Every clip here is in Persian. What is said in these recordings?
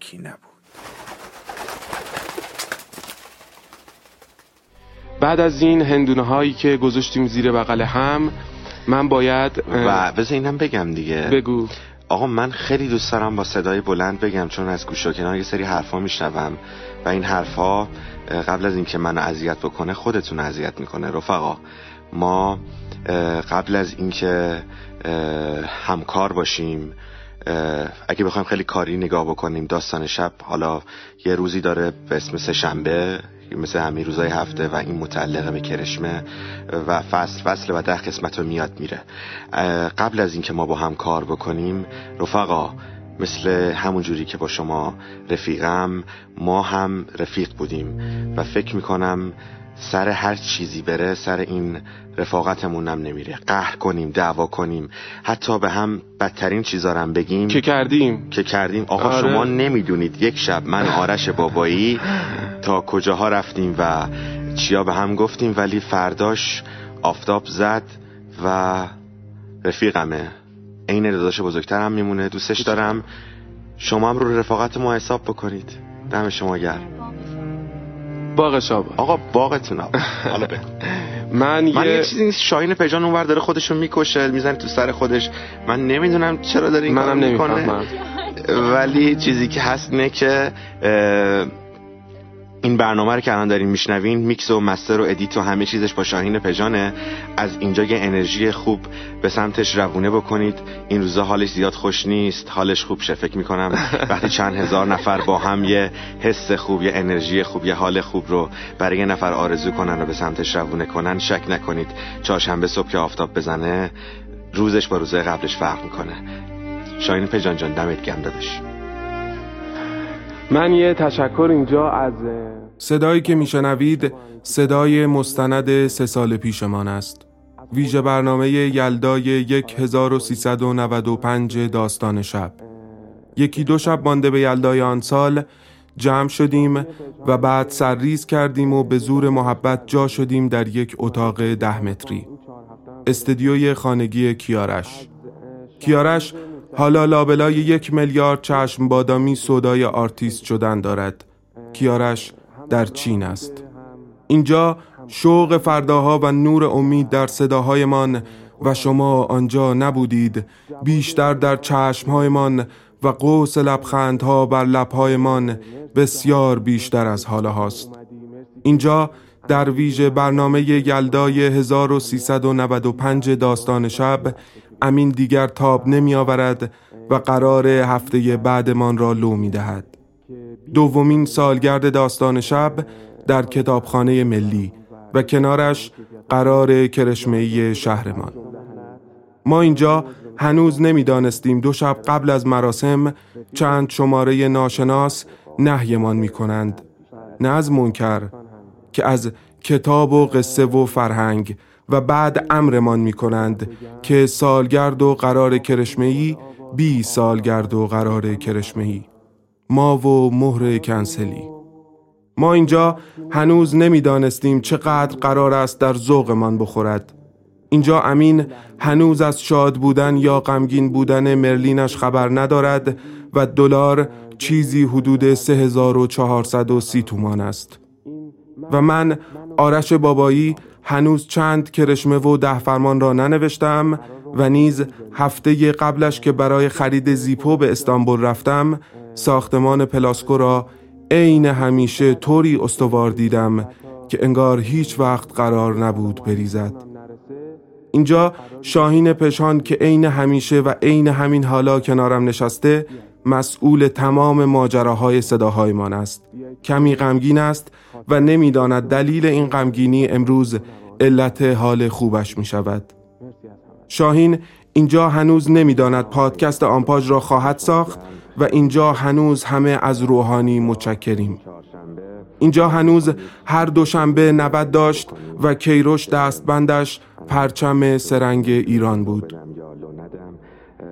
یکی نبود. بعد از این هندونه هایی که گذاشتیم زیر بغل هم من باید و بذار اینم بگم دیگه. بگو. آقا من خیلی دوست دارم با صدای بلند بگم چون از گوش و کنار یه سری حرفا میشنوم. و این حرفا قبل از اینکه منو اذیت بکنه خودتون اذیت می‌کنه. رفقا ما قبل از اینکه همکار باشیم اگه بخوایم خیلی کاری نگاه بکنیم داستان شب حالا یه روزی داره به اسم سه شنبه مثل همین روزای هفته و این متعلقه به کرشمه و فصل فصل و ده قسمت رو میاد میره. قبل از اینکه ما با هم کار بکنیم رفقا مثل همون جوری که با شما رفیقم ما هم رفیق بودیم و فکر می‌کنم سر هر چیزی بره سر این رفاقتمونم نمیره. قهر کنیم دعوا کنیم. حتی به هم بدترین چیزا هم بگیم. که کردیم؟ که کردیم؟ آقا آره. شما نمی‌دونید. یک شب من آرش بابایی تا کجاها رفتیم و چیا به هم گفتیم ولی فرداش آفتاب زد و رفیقمه. عین داداش بزرگترم میمونه. دوستش دارم. شما هم رو رفاقت ما حساب بکنید. دم شما گرم. باغ شاب آقا باغتون حالا به من, من یه چیزی نیست شاهین پجان اونور داره خودشو می‌کشه می‌زنه تو سر خودش. من نمی‌دونم چرا داره این منم نمی‌کنه ولی چیزی که هست نه که این برنامه رو که الان دارین میشنوین میکس و مستر و ادیت و همه چیزش با شاهین پژانه. از اینجا یه انرژی خوب به سمتش روونه بکنید. این روزا حالش زیاد خوش نیست حالش خوب شه فکر می‌کنم وقتی چند هزار نفر با هم یه حس خوب یه انرژی خوب یه حال خوب رو برای یه نفر آرزو کنن و به سمتش روونه کنن شک نکنید. چهارشنبه صبح که آفتاب بزنه روزش با روزهای قبلش فرق می‌کنه. شاهین پژان جان دمت گرم دادش من یه تشکر اینجا از صدایی که میشنوید صدای مستند سه سال پیشمان است. ویژه برنامه یلدای 1395 داستان شب. یکی دو شب مانده به یلدای آن سال جمع شدیم و بعد سرریز کردیم و به زور محبت جا شدیم در یک اتاق ده متری. استدیوی خانگی کیارش. کیارش حالا لابلای یک میلیارد چشم بادامی صدای آرتیست شدن دارد. کیارش در چین است. اینجا شوق فرداها و نور امید در صداهایمان و شما آنجا نبودید. بیشتر در چشمهایمان و قوس لبخندها بر لبهایمان بسیار بیشتر از حالا هاست. اینجا در ویژه برنامه یلدای 1395 داستان شب امین دیگر تاب نمی آورد و قرار هفته بعدمان را لو می دهد. دومین سالگرد داستان شب در کتابخانه ملی و کنارش قرار کرشمهی شهرمان ما اینجا هنوز نمی‌دانستیم دو شب قبل از مراسم چند شماره ناشناس نهیمان می کنند نه از منکر که از کتاب و قصه و فرهنگ و بعد امرمان می کنند که سالگرد و قرار کرشمهی بی سالگرد و قرار کرشمهی ما و مهر کنسلی. ما اینجا هنوز نمی‌دانستیم چقدر قرار است در ذوقمان بخورد. اینجا امین هنوز از شاد بودن یا غمگین بودن مرلینش خبر ندارد و دلار چیزی حدود 3430 تومان است. و من آرش بابایی هنوز چند کرشمه و ده فرمان را ننوشتم و نیز هفته قبلش که برای خرید زیپو به استانبول رفتم ساختمان پلاسکو را عین همیشه طوری استوار دیدم که انگار هیچ وقت قرار نبود بریزد. اینجا شاهین پشان که عین همیشه و عین همین حالا کنارم نشسته مسئول تمام ماجراهای صداهایمان است. کمی غمگین است و نمی‌داند دلیل این غمگینی امروز علت حال خوبش می شود شاهین اینجا هنوز نمی‌داند پادکست آنپاژ را خواهد ساخت و اینجا هنوز همه از روحانی متشکریم. اینجا هنوز هر دوشنبه نبد داشت و کیروش دستبندش پرچم سرنگ ایران بود.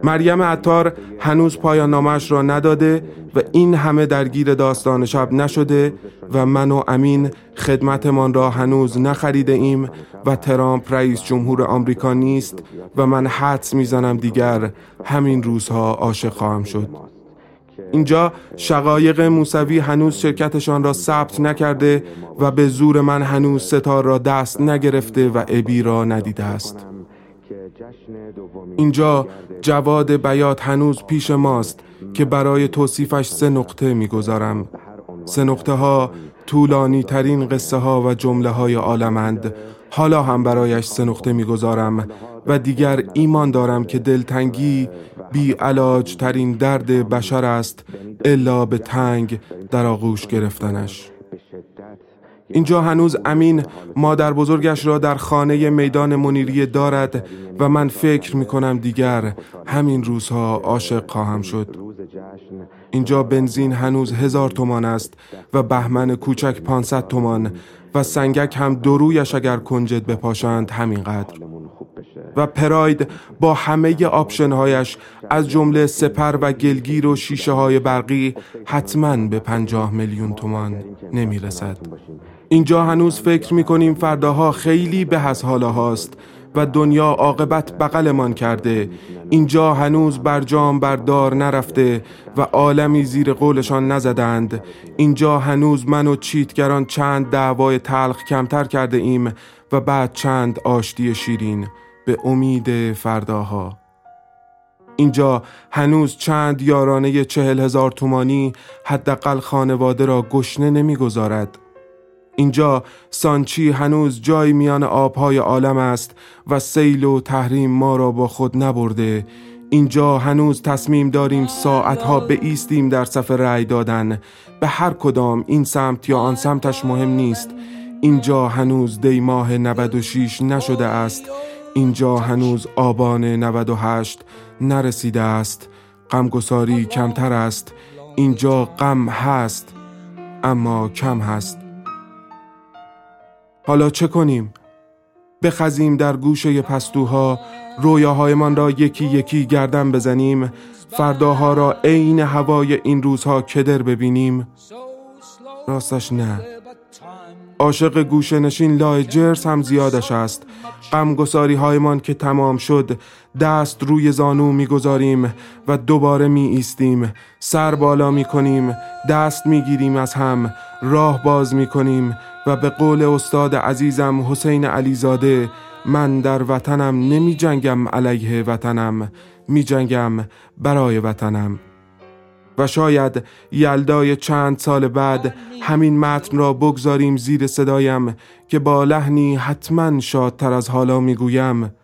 مریم عطار هنوز پایان نامش را نداده و این همه درگیر داستان شب نشده و من و امین خدمتمان را هنوز نخریده ایم و ترامپ رئیس جمهور آمریکا نیست و من حدس می‌زنم دیگر همین روزها عاشق خواهم شد. اینجا شقایق موسوی هنوز شرکتشان را ثبت نکرده و به زور من هنوز ستار را دست نگرفته و ابی را ندیده است. اینجا جواد بیات هنوز پیش ماست که برای توصیفش سه نقطه می‌گذارم. سه نقطه ها طولانی ترین قصه ها و جمله های عالمند. حالا هم برایش سه نقطه می‌گذارم و دیگر ایمان دارم که دلتنگی بی علاج ترین درد بشر است الا به تنگ در آغوش گرفتنش. اینجا هنوز امین مادر بزرگش را در خانه میدان منیریه دارد و من فکر می کنم دیگر همین روزها عاشق خواهم شد. اینجا بنزین هنوز هزار تومان است و بهمن کوچک پانصد تومان و سنگک هم درویش اگر کنجد بپاشند همینقدر. و پراید با همه آپشنهایش از جمله سپر و گلگیر و شیشه های برقی حتما به پنجاه میلیون تومان نمی‌رسد. اینجا هنوز فکر می‌کنیم فرداها خیلی به از حالا هاست و دنیا عاقبت بغلمان کرده. اینجا هنوز برجام بردار نرفته و عالمی زیر قولشان نزدند. اینجا هنوز من و چیتگران چند دعوای تلخ کمتر کرده ایم و بعد چند آشتی شیرین به امید فرداها. اینجا هنوز چند یارانه چهل هزار تومانی حداقل خانواده را گشنه نمی‌گذارد. اینجا سانچی هنوز جای میان آبهای عالم است و سیل و تحریم ما را با خود نبرده. اینجا هنوز تصمیم داریم ساعتها به ایستیم در صف رأی دادن. به هر کدام این سمت یا آن سمتش مهم نیست. اینجا هنوز دی ماه 96 نشده است. اینجا هنوز آبان 98 نرسیده است. غمگساری کمتر است. اینجا غم هست اما کم هست. حالا چه کنیم؟ بخزیم در گوشه پستوها رویاهایمان را یکی یکی گردن بزنیم فرداها را عین هوای این روزها کدر ببینیم؟ راستش نه. عاشق گوشه نشین لای جرس هم زیادش است. غمگساری هایمان که تمام شد دست روی زانو می‌گذاریم و دوباره می ایستیم سر بالا می کنیم دست می گیریم از هم راه باز می کنیم و به قول استاد عزیزم حسین علیزاده من در وطنم نمی جنگم علیه وطنم می جنگم برای وطنم. و شاید یلدای چند سال بعد همین متن را بگذاریم زیر صدایم که با لحنی حتما شادتر از حالا می‌گویم.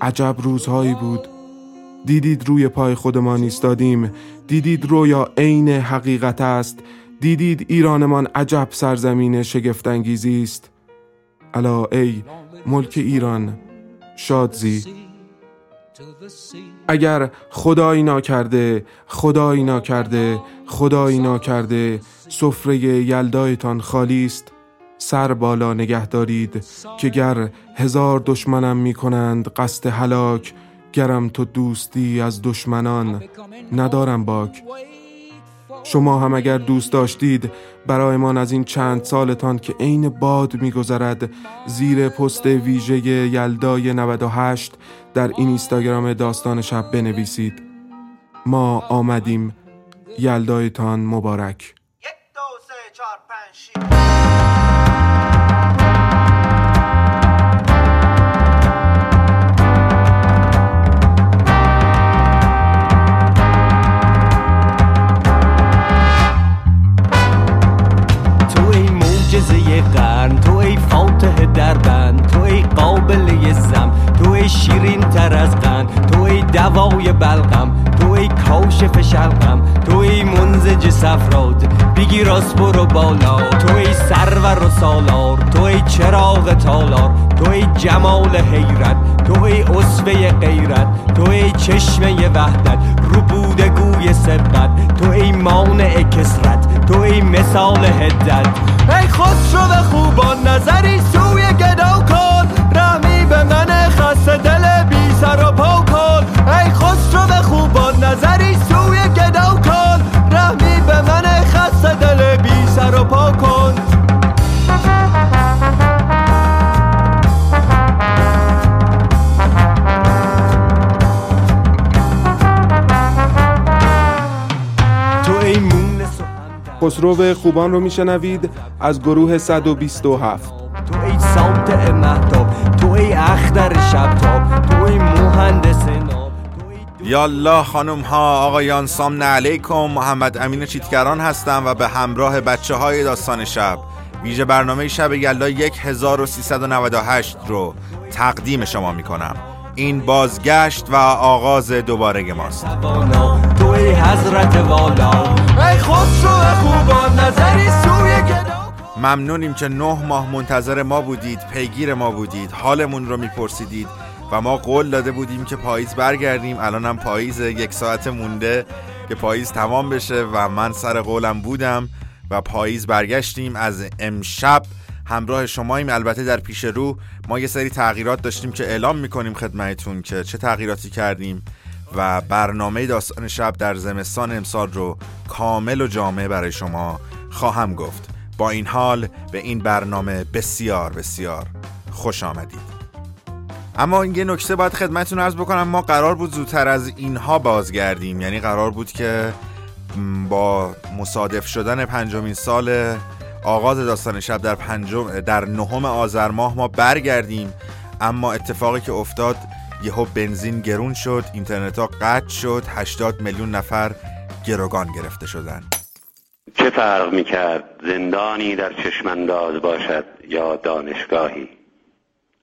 عجب روزهایی بود. دیدید روی پای خودمان ایستادیم. دیدید رویا عین حقیقت است. دیدید ایرانمان عجب سرزمین شگفتانگیزی است؟ الا ای ملک ایران شادزی. اگر خدایی ناکرده خدایی ناکرده خدایی ناکرده سفره یلدایتان خالی است سر بالا نگه دارید که گر هزار دشمنم می کنند قصد هلاک گرم تو دوستی از دشمنان ندارم باک. شما هم اگر دوست داشتید برایمان از این چند سالتان که عین باد میگذرد زیر پست ویژه یلدای 98 در این اینستاگرام داستان شب بنویسید. ما آمدیم. یلدایتان مبارک. معجزه قرن؟ تو ای فاتح در بند تو ای قابل زم تو ای شیرین تر از قند. دوای بلغم. تو ای کاشف شلقم تو ای منزج سفراد بگی راست برو بالا. تو ای سرور و سالار. تو ای چراغ تالار. تو ای جمال حیرت. تو ای اصفه غیرت. تو ای چشمه وحدت. رو بوده گوی سبقت. تو ای مانع کسرت. تو ای مثال هدت ای خسرو خوبان نظری سوی گدا کن. رحمی به من خسرو خوبان رو میشنوید از گروه 127 تو ای سامت مهتاب تو ای اختر شبتاب تو ای مهندس ناب ای یالله خانم ها آقایان سامن علیکم. محمد امین چیتگران هستم و به همراه بچه های داستان شب. ویژه برنامه شب یلا 1398 رو تقدیم شما می کنم این بازگشت و آغاز دوباره ماست. توانا تو ای حضرت والا. ای خسرو خوبان نظری سوی گدا ممنونیم که نه ماه منتظر ما بودید پیگیر ما بودید حالمون رو میپرسیدید و ما قول داده بودیم که پاییز برگردیم. الانم پاییز یک ساعت مونده که پاییز تمام بشه و من سر قولم بودم و پاییز برگشتیم. از امشب همراه شماییم. البته در پیش رو ما یه سری تغییرات داشتیم که اعلام می‌کنیم خدمتتون که چه تغییراتی کردیم و برنامه داستان شب در زمستان امسال رو کامل و جامع برای شما خواهم گفت. با این حال به این برنامه بسیار بسیار خوش آمدید. اما یه نکته باید خدمتتون عرض بکنم. ما قرار بود زودتر از اینها بازگردیم. یعنی قرار بود که با مصادف شدن پنجمین سال آغاز داستان شب در پنجم در نهم آذر ماه ما برگردیم. اما اتفاقی که افتاد یهو بنزین گرون شد اینترنت ها قطع شد 80 میلیون نفر گروگان گرفته شدن. چه فرق می‌کرد زندانی در چشمانداز باشد یا دانشگاهی؟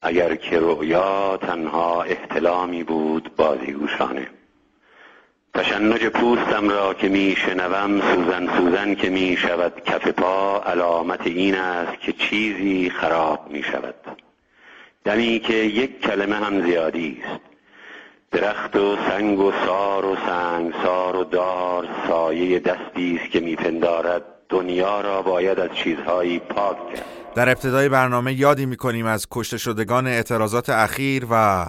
اگر که رؤیا تنها احتلامی بود بازیگوشانه. تشنج پوستم را که میشنوم سوزن سوزن که می‌شود کف پا علامت این است که چیزی خراب می‌شود. دمی که یک کلمه هم زیادی است. درخت و سنگ و سار و سنگ سار و دار سایه دستی است که میپندارد. دنیا را باید از چیزهایی پاک کرد. در ابتدای برنامه یادی می‌کنیم از کشته شدگان اعتراضات اخیر و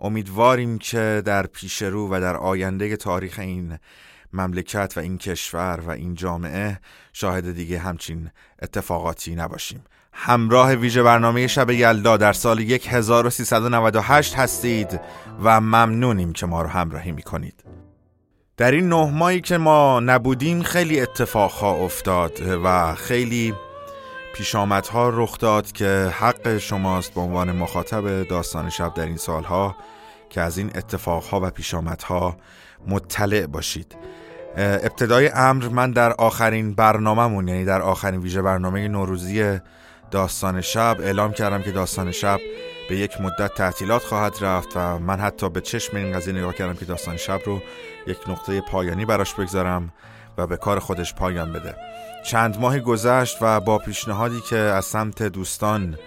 امیدواریم که در پیش رو و در آینده تاریخ این مملکت و این کشور و این جامعه شاهد دیگه همچین اتفاقاتی نباشیم. همراه ویژه برنامه شب یلدا در سال 1398 هستید و ممنونیم که ما رو همراهی می‌کنید. در این نه ماهی که ما نبودیم خیلی اتفاقها افتاد و خیلی پیشامدها رخ داد که حق شماست به عنوان مخاطب داستان شب در این سالها که از این اتفاقها و پیشامدها مطلع باشید. ابتدای امر من در آخرین برنامهمون یعنی در آخرین ویژه برنامه نوروزی داستان شب اعلام کردم که داستان شب به یک مدت تعطیلات خواهد رفت و من حتی به چشم این قضیه نگاه کردم که داستان شب رو یک نقطه پایانی براش بگذارم. و به کار خودش پایان بده. چند ماهی گذشت و با پیشنهادی که از سمت دوستان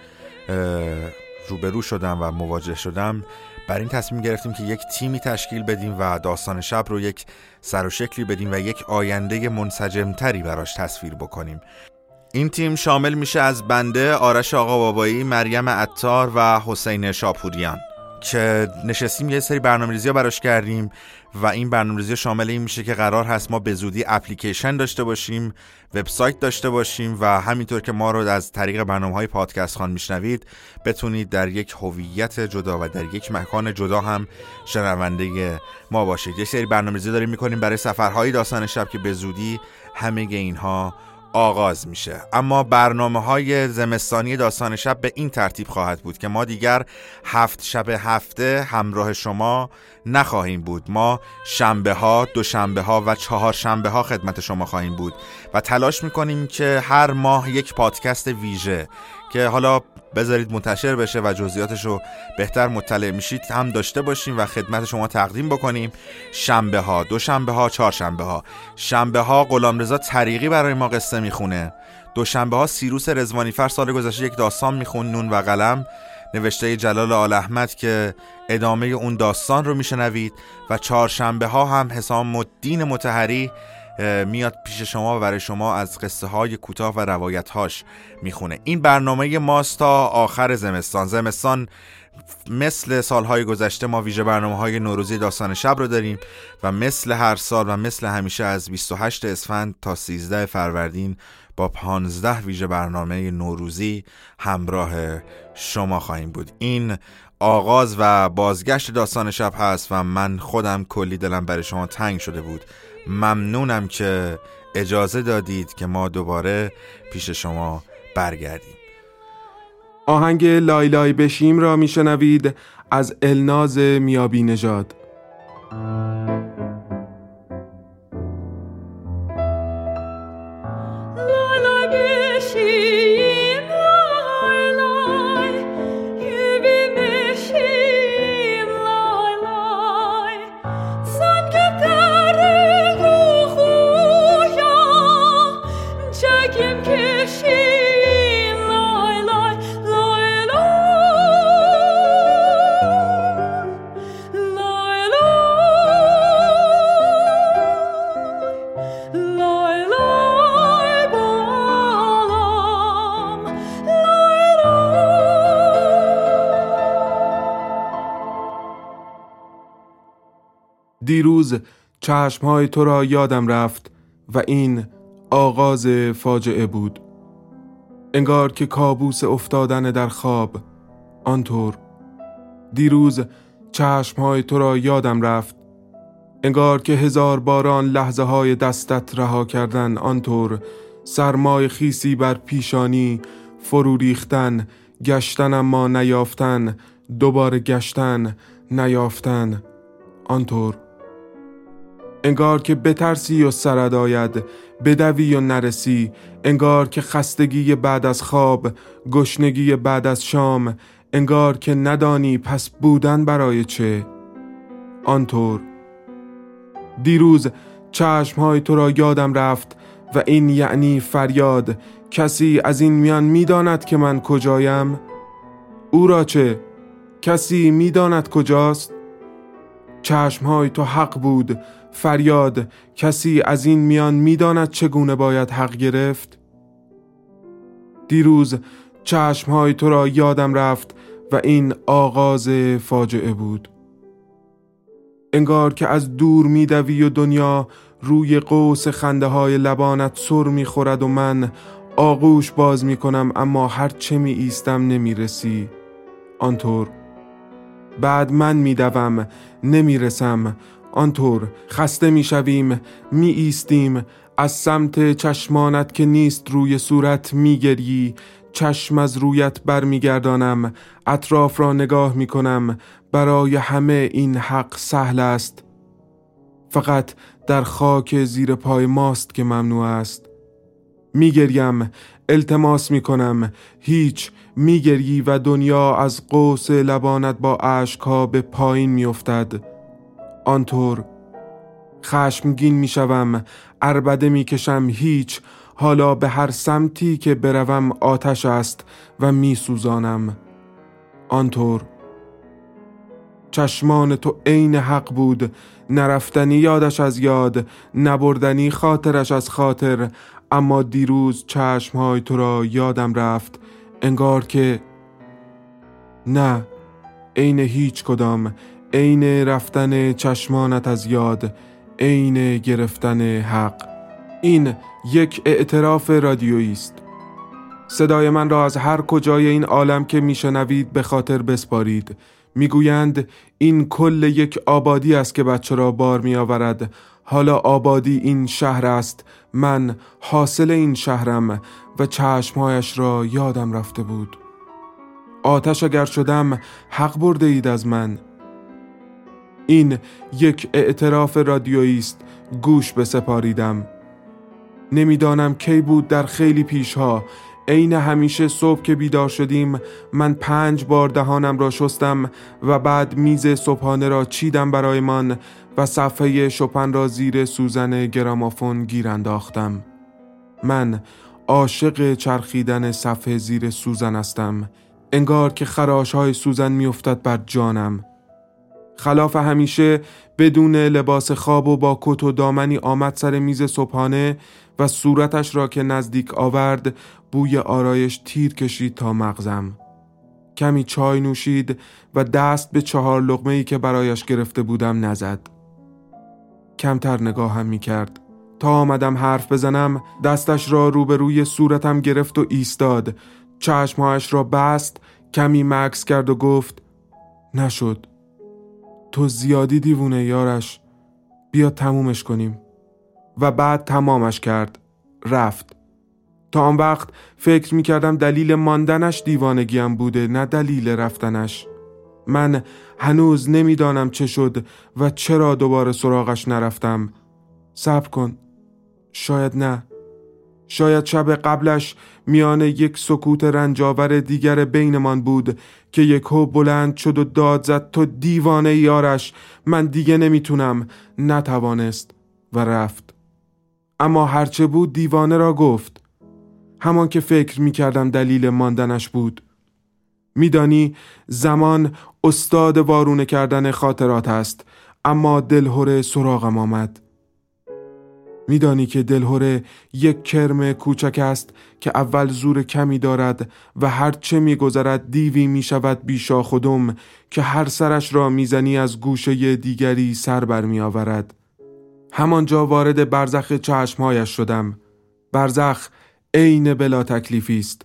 روبرو شدم و مواجه شدم بر این تصمیم گرفتیم که یک تیمی تشکیل بدیم و داستان شب رو یک سر و شکلی بدیم و یک آینده منسجمتری براش تصویر بکنیم. این تیم شامل میشه از بنده آرش آقا بابایی مریم عطار و حسین شاپوریان. که نشستیم یه سری برنامه ریزی براش کردیم و این برنامه ریزی شامل این میشه که قرار هست ما به زودی اپلیکیشن داشته باشیم وبسایت داشته باشیم و همینطور که ما رو از طریق برنامه های پادکست خان میشنوید بتونید در یک هویت جدا و در یک مکان جدا هم شنونده ما باشید. یه سری برنامه ریزی داریم می‌کنیم برای سفرهای داستان شب که به زودی همه اینها آغاز میشه. اما برنامه های زمستانی داستان شب به این ترتیب خواهد بود که ما دیگر هفت شب هفته همراه شما نخواهیم بود. ما شنبه ها دو شنبه ها و چهار شنبه ها خدمت شما خواهیم بود. و تلاش می‌کنیم که هر ماه یک پادکست ویژه که حالا بذارید منتشر بشه و جزئیاتش رو بهتر مطلع میشید هم داشته باشیم و خدمت شما تقدیم بکنیم. شنبه ها دو شنبه ها چهار شنبه ها شنبه ها غلامرضا طریقی برای ما قصه می‌خونه. دوشنبه ها سیروس رزوانیفر سال گذشته یک داستان میخون نون و قلم. نوشته جلال آل احمد که ادامه اون داستان رو میشنوید. و چهارشنبه ها هم حسام الدین متحری میاد پیش شما و برای شما از قصه های کوتاه و روایت هاش می‌خونه. این برنامه ماست تا آخر زمستان. زمستان مثل سالهای گذشته ما ویژه برنامه های نوروزی داستان شب رو داریم و مثل هر سال و مثل همیشه از 28 اسفند تا 13 فروردین با 15 ویژه برنامه نوروزی همراه شما خواهیم بود. این آغاز و بازگشت داستان شب هست و من خودم کلی دلم برای شما تنگ شده بود. ممنونم که اجازه دادید که ما دوباره پیش شما برگردیم. آهنگ لای لای بشیم را میشنوید از الناز میابی نژاد دیروز چشمهای تو را یادم رفت و این آغاز فاجعه بود. انگار که کابوس افتادن در خواب. آنطور دیروز چشمهای تو را یادم رفت. انگار که هزار باران لحظه های دستت رها کردن. آنطور سرمای خیسی بر پیشانی فرو ریختن. گشتن اما نیافتن. دوباره گشتن نیافتن. آنطور انگار که بترسی و سرد آید بدوی و نرسی انگار که خستگی بعد از خواب گشنگی بعد از شام انگار که ندانی پس بودن برای چه. آنطور. دیروز چشمهای تو را یادم رفت و این یعنی فریاد. کسی از این میان می‌داند که من کجایم؟ او را چه؟ کسی می‌داند کجاست؟ چشمهای تو حق بود فریاد کسی از این میان می‌داند چگونه باید حق گرفت؟ دیروز چشمهای تو را یادم رفت و این آغاز فاجعه بود. انگار که از دور میدوی و دنیا روی قوس خنده های لبانت سر می‌خورد و من آغوش باز می‌کنم اما هر چه می ایستم نمی رسی آنطور بعد من میدوم نمی‌رسم. آنطور خسته می‌شویم می ایستیم از سمت چشمانت که نیست روی صورت میگری چشم از رویت برمیگردانم. اطراف را نگاه می‌کنم. برای همه این حق سهل است. فقط در خاک زیر پای ماست که ممنوع است. میگریم. التماس می‌کنم. هیچ میگری و دنیا از قوس لبانت با اشکها به پایین میافتد. آنطور خشمگین می‌شوم اربده می‌کشم هیچ. حالا به هر سمتی که بروم آتش است و میسوزانم. آنطور چشمان تو عین حق بود نرفتنی یادش از یاد نبردنی خاطرش از خاطر. اما دیروز چشمهای تو را یادم رفت. انگار که نه عین هیچ کدام. عین رفتن چشمانت از یاد عین گرفتن حق. این یک اعتراف رادیویی است. صدای من را از هر کجای این عالم که میشنوید به خاطر بسپارید. می‌گویند این کل یک آبادی است که بچه را بار میآورد. حالا آبادی این شهر است. من حاصل این شهرم و چشمهایش را یادم رفته بود. آتش اگر شدم حق برده اید از من. این یک اعتراف رادیویی است. گوش بسپاریدم. نمی‌دانم کی بود در خیلی پیشها. عین همیشه صبح که بیدار شدیم من پنج بار دهانم را شستم و بعد میز صبحانه را چیدم برایمان و صفحه شپن را زیر سوزن گرامافون گیر انداختم. من عاشق چرخیدن صفحه زیر سوزن هستم. انگار که خراش های سوزن میافتد بر جانم. خلاف همیشه بدون لباس خواب و با کت و دامنی آمد سر میز صبحانه و صورتش را که نزدیک آورد بوی آرایش تیر کشید تا مغزم. کمی چای نوشید و دست به چهار لغمه ای که برایش گرفته بودم نزد. کمتر نگاهم می کرد تا آمدم حرف بزنم دستش را روبروی صورتم گرفت و ایستاد. چشمهایش را بست کمی مکس کرد و گفت نشد. تو زیادی دیوونه یارش بیا تمومش کنیم. و بعد تمامش کرد رفت. تا آن وقت فکر می کردم دلیل ماندنش دیوانگیم بوده نه دلیل رفتنش. من هنوز نمی‌دانم چه شد و چرا دوباره سراغش نرفتم. صبر کن. شاید نه. شاید شب قبلش میان یک سکوت رنجاور دیگر بینمان بود که یکو بلند شد و داد زد تو دیوانه یارش من دیگه نمی‌تونم. نتوانست و رفت. اما هرچه بود دیوانه را گفت. همان که فکر می‌کردم دلیل ماندنش بود. میدانی زمان استاد وارونه کردن خاطرات است اما دلهوره سراغم آمد. میدانی که دلهوره یک کرم کوچک است که اول زور کمی دارد و هر چه میگذرد دیوی می‌شود بیشا خودم که هر سرش را می‌زنی از گوشه دیگری سر بر می آورد. همانجا وارد برزخ چشمهایش شدم. برزخ عین بلا تکلیفی است.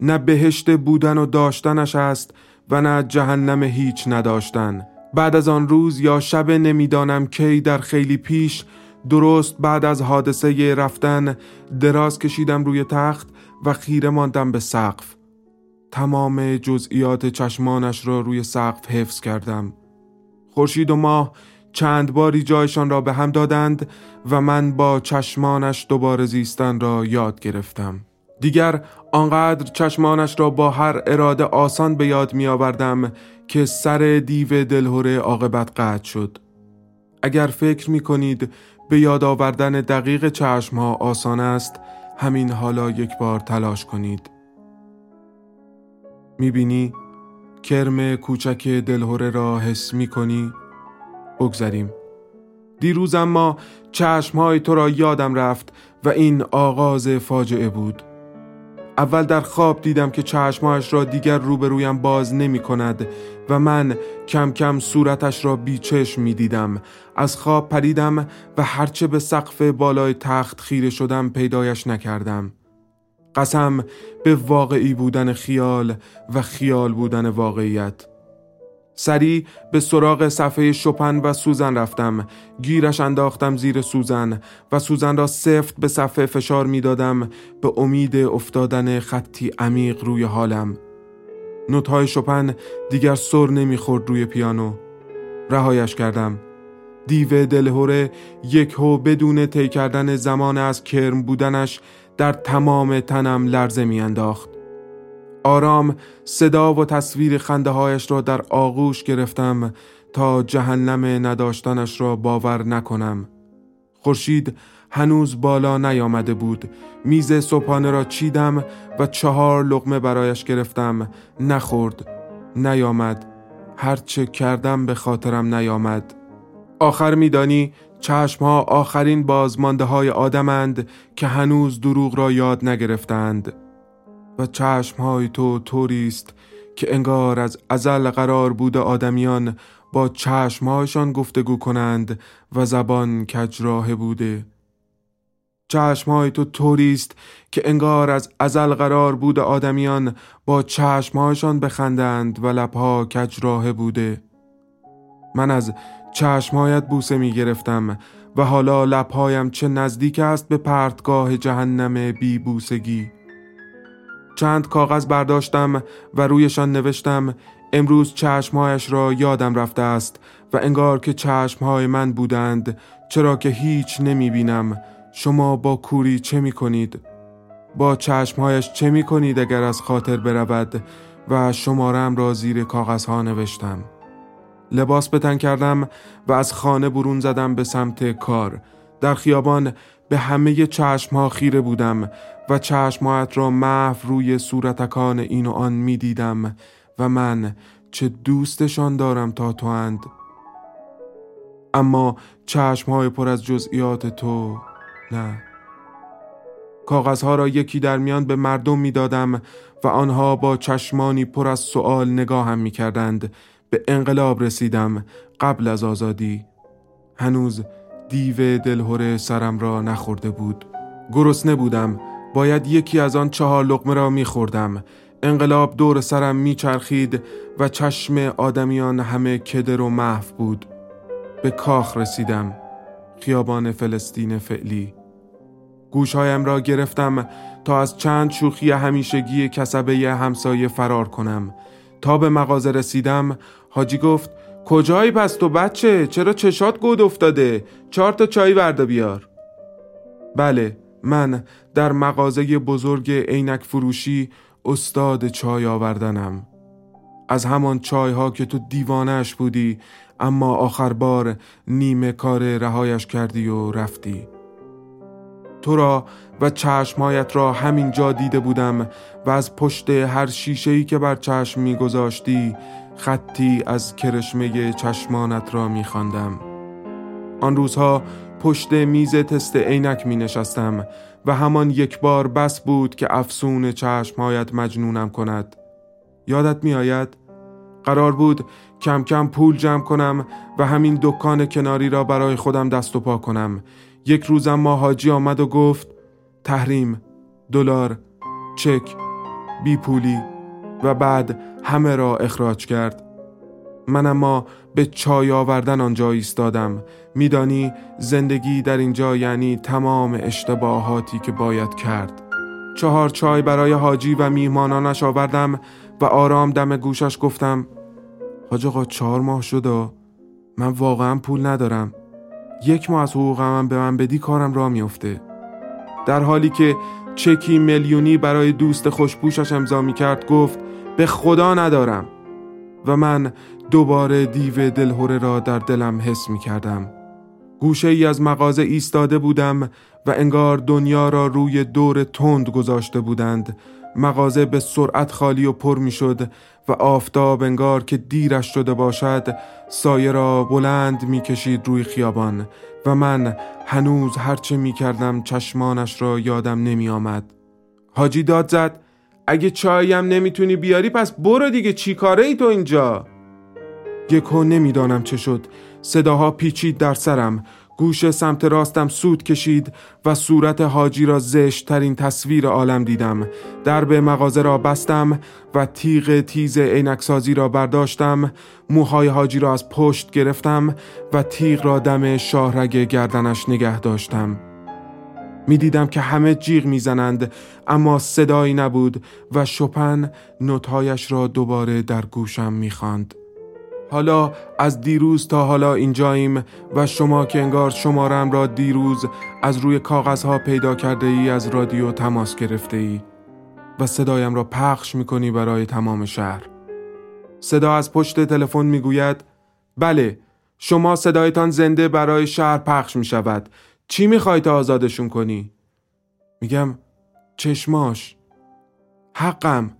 نه بهشت بودن و داشتنش است و نه جهنم هیچ نداشتن. بعد از آن روز یا شب نمی‌دانم کی در خیلی پیش درست بعد از حادثه رفتن دراز کشیدم روی تخت و خیره ماندم به سقف. تمام جزئیات چشمانش را روی سقف حفظ کردم. خورشید و ماه چند باری جایشان را به هم دادند و من با چشمانش دوباره زیستن را یاد گرفتم. دیگر آنقدر چشمانش را با هر اراده آسان به یاد می آوردم که سر دیو دلهوره عاقبت قطع شد. اگر فکر می کنید به یاد آوردن دقیق چشم ها آسان است همین حالا یک بار تلاش کنید. می‌بینی؟ کرم کوچک دلهوره را حس می کنی بگذریم. دیروز اما چشم های تو را یادم رفت و این آغاز فاجعه بود. اول در خواب دیدم که چشمهایش را دیگر روبرویم باز نمی کند و من کم کم صورتش را بیچشم می دیدم از خواب پریدم و هرچه به سقف بالای تخت خیره شدم پیدایش نکردم. قسم به واقعی بودن خیال و خیال بودن واقعیت. سری به سراغ صفحه شپن و سوزن رفتم. گیرش انداختم زیر سوزن و سوزن را سفت به صفحه فشار می دادم به امید افتادن خطی عمیق روی حالم. نوتهای شپن دیگر سر نمی‌خورد روی پیانو. رهایش کردم. دیو دلهوره یک هو بدون طی کردن زمان از کرم بودنش در تمام تنم لرزه میانداخت. آرام صدا و تصویر خنده هایش را در آغوش گرفتم تا جهنم نداشتنش را باور نکنم. خورشید هنوز بالا نیامده بود. میز صبحانه را چیدم و چهار لقمه برایش گرفتم. نخورد نیامد. هرچه کردم به خاطرم نیامد. آخر میدانی چشمها آخرین بازمانده های آدمند که هنوز دروغ را یاد نگرفتند. و چشمهای تو طوری است که انگار از ازل قرار بوده آدمیان با چشمهایشان گفتگو کنند و زبان کجراه بوده. چشمهای تو طوری است که انگار از ازل قرار بوده آدمیان با چشمهایشان بخندند و لبها کجراه بوده. من از چشمهایت بوسه می گرفتم و حالا لبهایم چه نزدیک است به پرتگاه جهنم بی بوسگی. چند کاغذ برداشتم و رویشان نوشتم امروز چشمهایش را یادم رفته است و انگار که چشمهای من بودند چرا که هیچ نمی بینم شما با کوری چه می کنید؟ با چشمهایش چه می کنید اگر از خاطر برود و شمارم را زیر کاغذها نوشتم؟ لباس بتن کردم و از خانه برون زدم به سمت کار. در خیابان به همه چشمها خیره بودم و چشمهایت را محو روی صورتکان این و آن می دیدم و من چه دوستشان دارم تا تو اند. اما چشمهای پر از جزئیات تو نه. کاغذها را یکی در میان به مردم می دادم و آنها با چشمانی پر از سؤال نگاهم می کردند به انقلاب رسیدم قبل از آزادی. هنوز دیو دلهوره سرم را نخورده بود. گرسنه بودم. باید یکی از آن چهار لقمه را می خوردم انقلاب دور سرم می چرخید و چشم آدمیان همه کدر و محو بود. به کاخ رسیدم. خیابان فلسطین فعلی. گوشهایم را گرفتم تا از چند شوخی همیشگی کسبه همسایه فرار کنم. تا به مغازه رسیدم حاجی گفت کجایی پس تو بچه؟ چرا چشات گود افتاده؟ چهار تا چای ورده بیار. بله من در مغازه بزرگ عینک فروشی استاد چای آوردنم. از همان چای ها که تو دیوانش بودی اما آخر بار نیمه کار رهایش کردی و رفتی. تو را و چشمهایت را همین جا دیده بودم و از پشت هر شیشهی که بر چشم میگذاشتی خطی از کرشمه چشمانت را میخواندم. آن روزها پشت میز تست عینک می نشستم و همان یک بار بس بود که افسون چشمهایت مجنونم کند یادت می آید؟ قرار بود کم کم پول جمع کنم و همین دکان کناری را برای خودم دست و پا کنم یک روزم ما حاجی آمد و گفت تحریم دلار چک بی پولی و بعد همه را اخراج کرد. من اما به چای آوردن آنجا ایستادم. میدانی زندگی در اینجا یعنی تمام اشتباهاتی که باید کرد. چهار چای برای حاجی و میهمانانش آوردم و آرام دم گوشش گفتم حاج آقا چهار ماه شده من واقعا پول ندارم. یک ماه از حقوقم به من بدی کارم را میفته در حالی که چکی میلیونی برای دوست خوشپوشش امضا می کرد گفت به خدا ندارم. و من دوباره دیو دلهوره را در دلم حس می کردم گوشه ای از مغازه ایستاده بودم و انگار دنیا را روی دور تند گذاشته بودند. مغازه به سرعت خالی و پر می شد و آفتاب انگار که دیرش شده باشد سایه را بلند می کشید روی خیابان و من هنوز هرچه می کردم چشمانش را یادم نمی آمد حاجی داد زد اگه چایم نمی‌تونی بیاری پس برو دیگه چی کاره ای تو اینجا؟ یکو نمی‌دانم چه شد. صداها پیچید در سرم. گوش سمت راستم سود کشید و صورت حاجی را زشت ترین تصویر عالم دیدم. درب مغازه را بستم و تیغ تیز عینکسازی را برداشتم. موهای حاجی را از پشت گرفتم و تیغ را دم شاهرگ گردنش نگه داشتم. می‌دیدم که همه جیغ می‌زنند اما صدایی نبود و شپن نوتهایش را دوباره در گوشم می‌خواند. حالا از دیروز تا حالا اینجاییم و شما که انگار شمارم را دیروز از روی کاغذها پیدا کرده ای از رادیو تماس گرفته ای و صدایم را پخش می‌کنی برای تمام شهر. صدا از پشت تلفن می‌گوید بله شما صدایتان زنده برای شهر پخش می شود چی می‌خوای تا آزادشون کنی؟ میگم چشماش. حقم.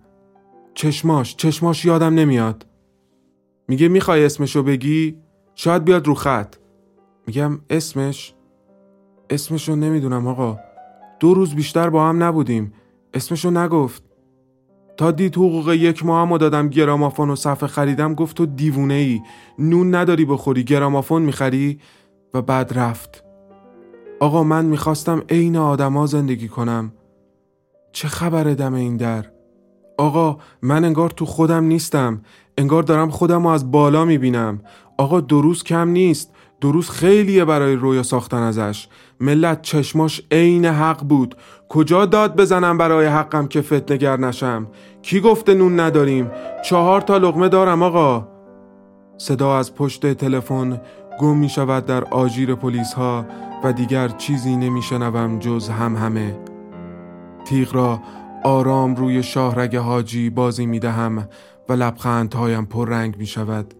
چشماش. چشماش یادم نمیاد. میگه می‌خوای اسمشو بگی؟ شاید بیاد رو خط. میگم اسمش؟ اسمشو نمی‌دونم آقا. دو روز بیشتر با هم نبودیم. اسمشو نگفت. تا دید حقوق یک ماه هم دادم گرامافون و صفحه خریدم گفت تو دیوونه ای نون نداری بخوری گرامافون می‌خری؟ و بعد رفت. آقا من می‌خواستم عین آدما زندگی کنم. چه خبره دم این در؟ آقا من انگار تو خودم نیستم. انگار دارم خودم رو از بالا می‌بینم. آقا دو روز کم نیست. دو روز خیلیه برای رویا ساختن ازش. ملت چشماش عین حق بود. کجا داد بزنم برای حقم که فتنگر نشم؟ کی گفته نون نداریم؟ چهار تا لغمه دارم آقا. صدا از پشت تلفن گم می شود در آژیر پلیس ها و دیگر چیزی نمی شنوم جز هم همه. تیغ را آرام روی شاهرگ حاجی بازی می دهم و لبخندهایم پر رنگ می شود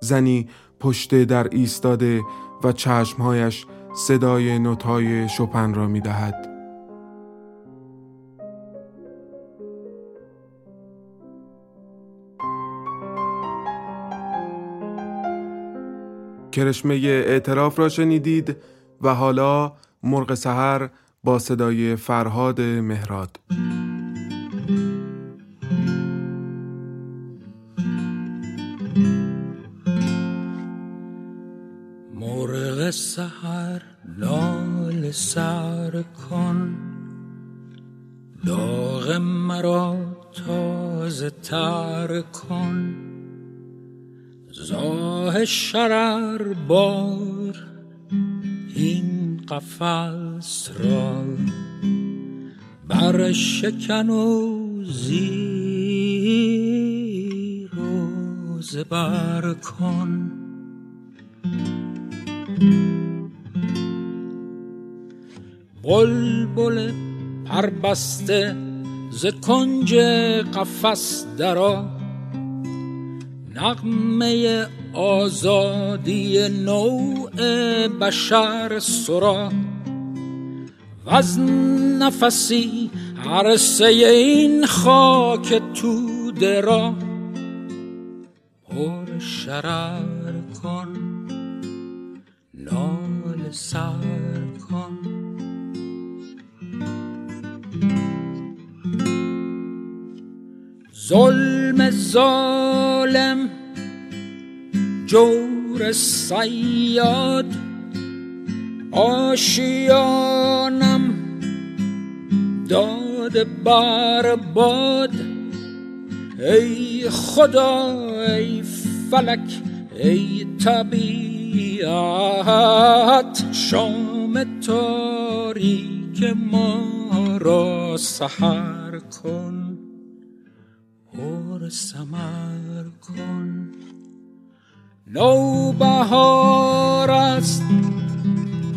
زنی پشت در ایستاده و چشمهایش صدای نوتهای شپن را می دهد. کرشمه اعتراف را شنیدید و حالا مرغ سحر با صدای فرهاد مهراد. مرغ سحر لال سر کن. داغ مرا تازه تر کن. زاه شرر بار این قفص را بر شکن و زیر و زبر کن. بلبل پربسته ز کنج قفس درا نغمه آزادی نوع بشر سرا. و از نفسی عرصه این خاک توده را. پر شرر کن نال سر کن. ظلم ظالم جور سیاد آشیانم داد بر باد. ای خدا ای فلک ای طبیعت شام تاریک ما را سحر کن. پر سمر کن. نو بهار است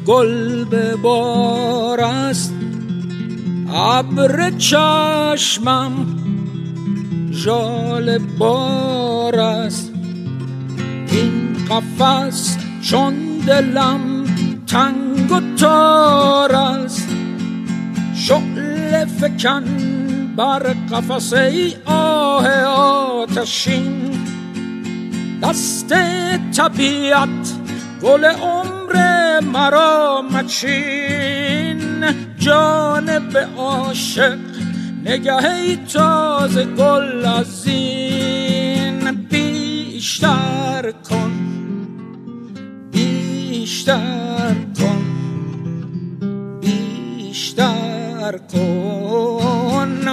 گل به بار است. ابر چشمم ژال بار است. این قفس چون دلم تنگ و تار است. شعله فکن بر قفس ای آه آتشین. دست طبیعت گل عمر مرا مچین. جانب عاشق نگه تازه گل از این. بیشتر کن بیشتر کن بیشتر کن.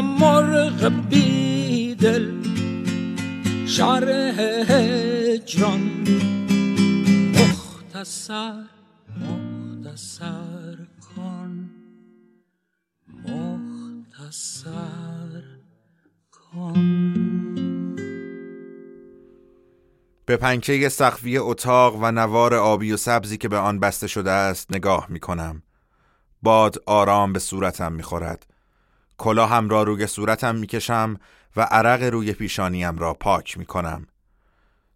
مرغ بیدل شرح هجران مختصر مختصر کن مختصر کن به پنکه سقفی اتاق و نوار آبی و سبزی که به آن بسته شده است نگاه می کنم. باد آرام به صورتم می خورد. کلاهم را روی صورتم می کشم و عرق روی پیشانیم را پاک می کنم.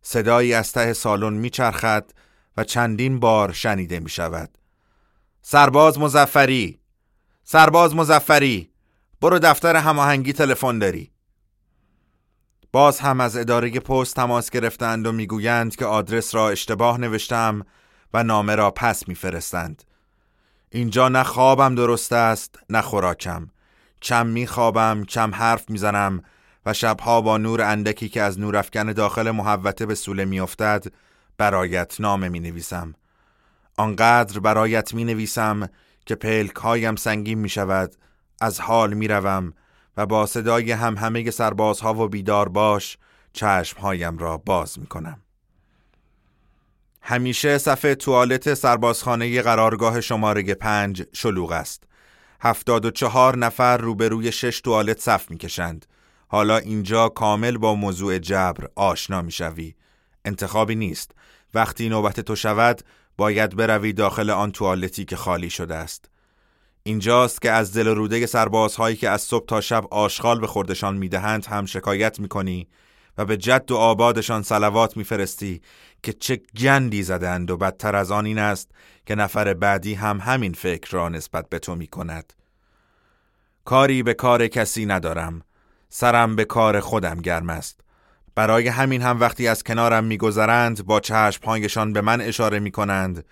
صدایی از ته سالن می چرخد و چندین بار شنیده می شود. سرباز مزفری سرباز مزفری برو دفتر هماهنگی تلفن داری باز هم از اداره پست تماس گرفتند و می‌گویند که آدرس را اشتباه نوشتم و نامه را پس میفرستند. اینجا نه خوابم درست است نه خوراکم. چم میخوابم، چم حرف می‌زنم شبها با نور اندکی که از نورافکن داخل محوته به سوله میافتد برایت نامه می نویسم. آنقدر برایت می نویسم که پلک هایم سنگین می شود از حال می روم و با صدای هم همه سربازها و بیدار باش چشمهایم را باز می کنم. همیشه صفحه توالت سربازخانه قرارگاه شماره پنج شلوغ است. هفتاد و چهار نفر روبروی شش توالت صف می کشند. حالا اینجا کامل با موضوع جبر آشنا می شوی. انتخابی نیست. وقتی نوبت تو شود باید بروی داخل آن توالتی که خالی شده است. اینجاست که از دل روده سربازهایی که از صبح تا شب آشغال به خوردشان می‌دهند هم شکایت می‌کنی و به جد و آبادشان سلوات میفرستی که چه گندی زدند و بدتر از آن این است که نفر بعدی هم همین فکر را نسبت به تو می کند. کاری به کار کسی ندارم سرم به کار خودم گرم است. برای همین هم وقتی از کنارم میگذرند با چشمهایشان به من اشاره می کنند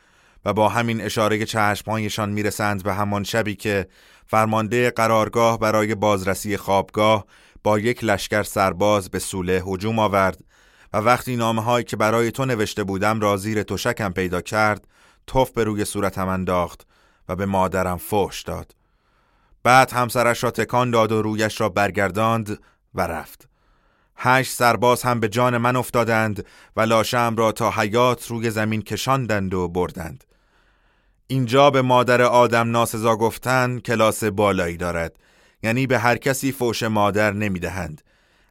و با همین اشاره چشمهایشان می‌رسند به همان شبی که فرمانده قرارگاه برای بازرسی خوابگاه با یک لشکر سرباز به سوله هجوم آورد و وقتی نامه هایی که برای تو نوشته بودم را زیر تشکم پیدا کرد توف به روی صورتم انداخت و به مادرم فوش داد. بعد همسرش را تکان داد و رویش را برگرداند و رفت. هشت سرباز هم به جان من افتادند و لاشم را تا حیات روی زمین کشاندند و بردند. اینجا به مادر آدم ناسزا گفتن کلاس بالایی دارد. یعنی به هر کسی فوش مادر نمی‌دهند.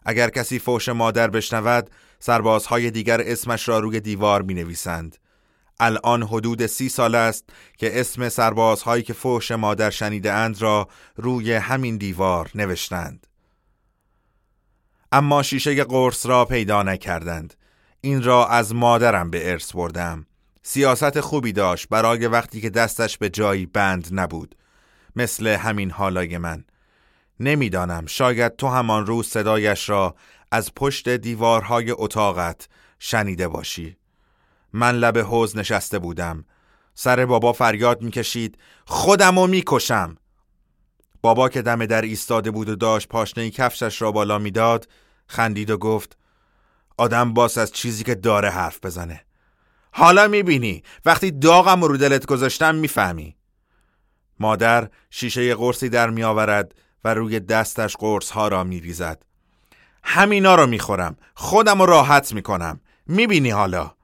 اگر کسی فوش مادر بشنود سربازهای دیگر اسمش را روی دیوار می نویسند الان حدود سی سال است که اسم سربازهایی که فوش مادر شنیده اند را روی همین دیوار نوشتند. اما شیشه قرص را پیدا نکردند. این را از مادرم به ارث بردم. سیاست خوبی داشت برای وقتی که دستش به جایی بند نبود. مثل همین حالای من. نمی‌دانم شاید تو همان روز صدایش را از پشت دیوارهای اتاقت شنیده باشی. من لب حوز نشسته بودم. سر بابا فریاد می‌کشید خودمو می‌کشم. بابا که دم در ایستاده بود و داشت پاشنه کفشش را بالا می‌داد خندید و گفت آدم باس از چیزی که داره حرف بزنه. حالا می‌بینی وقتی داغم رو دلت گذاشتم می‌فهمی. مادر شیشه قرصی در میآورد و روی دستش قرص ها را میریزد. همینا رو می‌خورم خودم رو راحت می‌کنم. می‌بینی حالا؟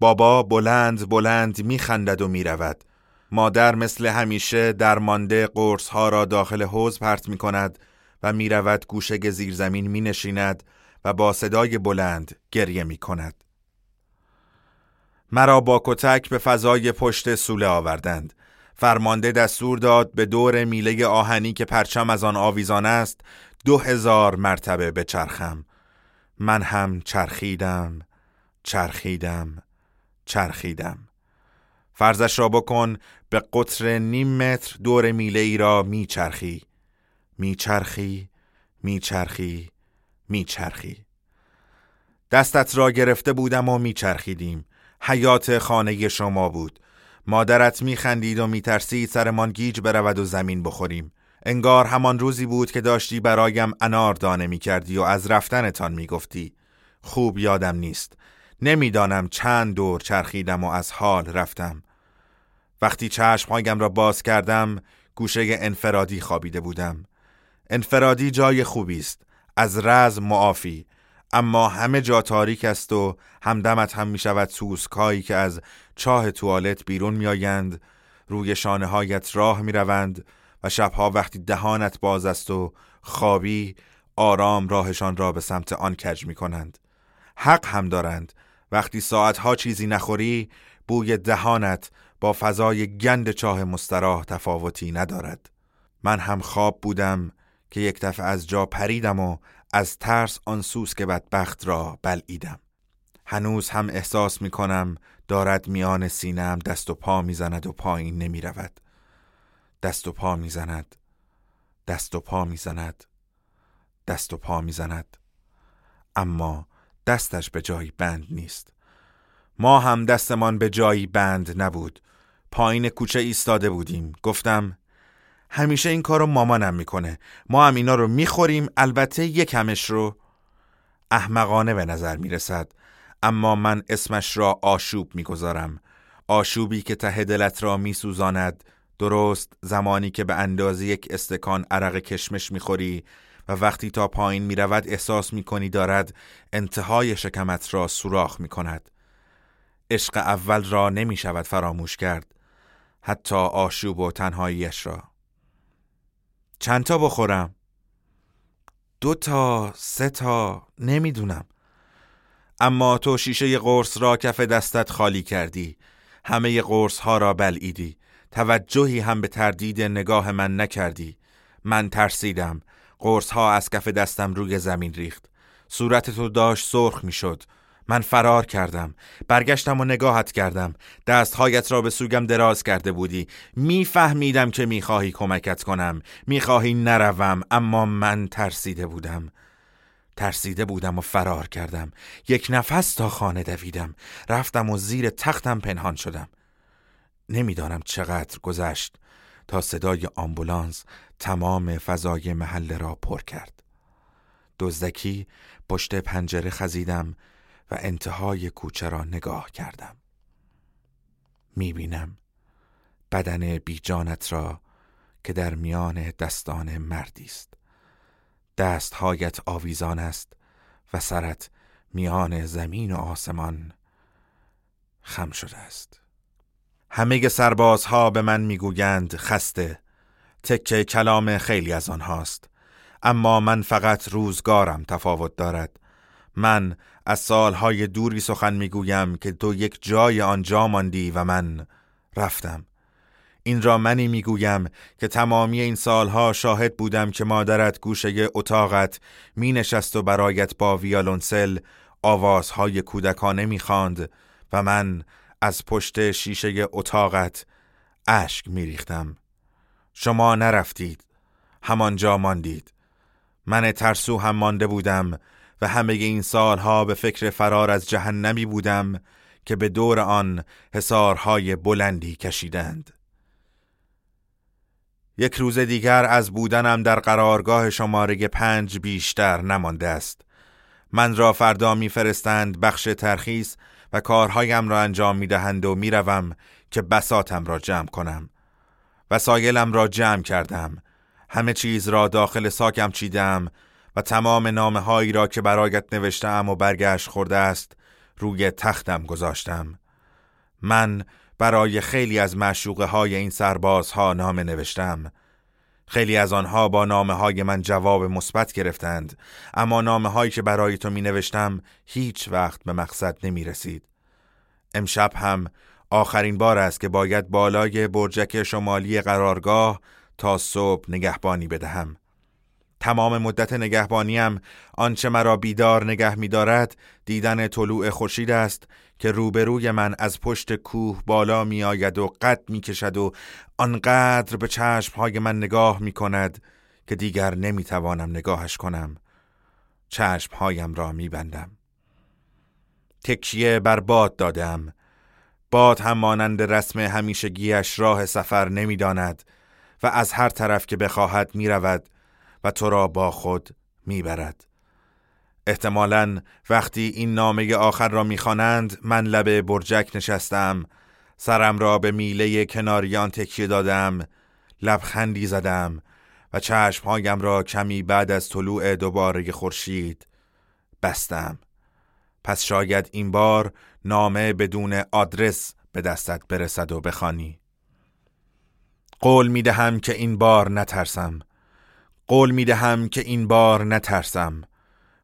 بابا بلند بلند میخندد و می‌رود مادر مثل همیشه درمانده قرص ها را داخل حوز پرت می کند و می رود گوشه زیرزمین می نشیند و با صدای بلند گریه می کند. مرا با کتک به فضای پشت سوله آوردند. فرمانده دستور داد به دور میله آهنی که پرچم از آن آویزان است دو هزار مرتبه به چرخم. من هم چرخیدم، چرخیدم، چرخیدم. فرزش را بکن به قطر نیم متر دور میله ای را میچرخی. میچرخی میچرخی میچرخی. دستت را گرفته بودم و میچرخیدیم. حیات خانه شما بود. مادرت میخندید و میترسید سرمان گیج برود و زمین بخوریم. انگار همان روزی بود که داشتی برایم انار دانه می‌کردی و از رفتنتان می‌گفتی. خوب یادم نیست. نمی‌دانم چند دور چرخیدم و از حال رفتم. وقتی چشمهایم را باز کردم گوشه انفرادی خوابیده بودم. انفرادی جای خوبی است از رز معافی. اما همه جا تاریک است و همدمت هم می شود سوسکایی که از چاه توالت بیرون می آیند روی شانه هایت راه می روند و شبها وقتی دهانت باز است و خوابی آرام راهشان را به سمت آن کج می کنند حق هم دارند. وقتی ساعتها چیزی نخوری بوی دهانت با فضای گند چاه مستراح تفاوتی ندارد. من هم خواب بودم که یک دفعه از جا پریدم و از ترس آن سوس که بدبخت را بلعیدم. هنوز هم احساس می کنم دارد میان سینم دست و پا می‌زند و پایین نمی رود دست و پا می‌زند. دست و پا می‌زند. دست و پا می‌زند. اما دستش به جایی بند نیست. ما هم دستمان به جایی بند نبود. پایین کوچه ایستاده بودیم. گفتم همیشه این کارو مامانم می‌کنه. ما هم اینا رو می‌خوریم البته یکمش رو. احمقانه به نظر می‌رسد. اما من اسمش را آشوب می‌گذارم. آشوبی که ته دلت را میسوزاند. درست زمانی که به اندازه یک استکان عرق کشمش می‌خوری و وقتی تا پایین می‌رود احساس می‌کنی دارد انتهای شکمت را سوراخ می‌کند. عشق اول را نمی‌شود فراموش کرد حتی آشوب و تنهاییش را. چند تا بخورم؟ دو تا سه تا نمی‌دونم. اما تو شیشه قرص را کف دستت خالی کردی. همه قرص ها را بلعیدی. توجهی هم به تردید نگاه من نکردی. من ترسیدم. قرص ها از کف دستم روی زمین ریخت. صورت تو داشت سرخ می‌شد. من فرار کردم. برگشتم و نگاهت کردم. دستهایت را به سوگم دراز کرده بودی. میفهمیدم که می‌خواهی کمکت کنم. می‌خواهی نروم اما من ترسیده بودم. ترسیده بودم و فرار کردم. یک نفس تا خانه دویدم. رفتم و زیر تختم پنهان شدم. نمی‌دانم چقدر گذشت. تا صدای آمبولانس تمام فضای محله را پر کرد. دزدکی پشت پنجره خزیدم و انتهای کوچه را نگاه کردم. می‌بینم بدن بیجانت را که در میان دستان مردی است. دستهایت آویزان است و سرت میان زمین و آسمان خم شده است. همه سربازها به من می‌گویند خسته. تکه کلام خیلی از آنهاست. اما من فقط روزگارم تفاوت دارد. من از سالهای دوری سخن می‌گویم که تو یک جای آنجا ماندی و من رفتم. این را منی می‌گویم که تمامی این سالها شاهد بودم که مادرت گوشه اتاقت می نشست و برایت با ویالونسل آوازهای کودکانه می‌خواند و من از پشت شیشه اتاقت اشک میریختم. شما نرفتید. همانجا ماندید. من ترسو هم مانده بودم و همه این سالها به فکر فرار از جهنمی بودم که به دور آن حسارهای بلندی کشیدند. یک روز دیگر از بودنم در قرارگاه شماره پنج بیشتر نمانده است. من را فردا میفرستند بخش ترخیص و کارهایم را انجام می‌دهند و می‌روم که بساتم را جمع کنم وسایلم را جمع کردم. همه چیز را داخل ساکم چیدم و تمام نامه هایی را که برایت نوشتم و برگشت خورده است روی تختم گذاشتم. من برای خیلی از معشوقه های این سربازها نامه نوشتم. خیلی از آنها با نامه های من جواب مثبت گرفتند اما نامه هایی که برای تو می نوشتم هیچ وقت به مقصد نمی رسید امشب هم آخرین بار است که باید بالای برجک شمالی قرارگاه تا صبح نگهبانی بدهم. تمام مدت نگهبانیم آنچه مرا بیدار نگه می دارد دیدن طلوع خورشید است که روبروی من از پشت کوه بالا می آید و قد می کشد و آنقدر به چشمهای من نگاه می کند که دیگر نمی توانم نگاهش کنم. چشمهایم را می بندم تکیه بر باد دادم. باد هم مانند رسم همیشگیش راه سفر نمی‌داند و از هر طرف که بخواهد می رود و تو را با خود می‌برد. احتمالا وقتی این نامه آخر را می‌خوانند من لب برجک نشستم سرم را به میله کناریان تکیه دادم لبخندی زدم و چشمهایم را کمی بعد از طلوع دوباره خورشید بستم پس شاید این بار نامه بدون آدرس به دستت برسد و بخوانی. قول می دهم که این بار نترسم قول می دهم که این بار نترسم.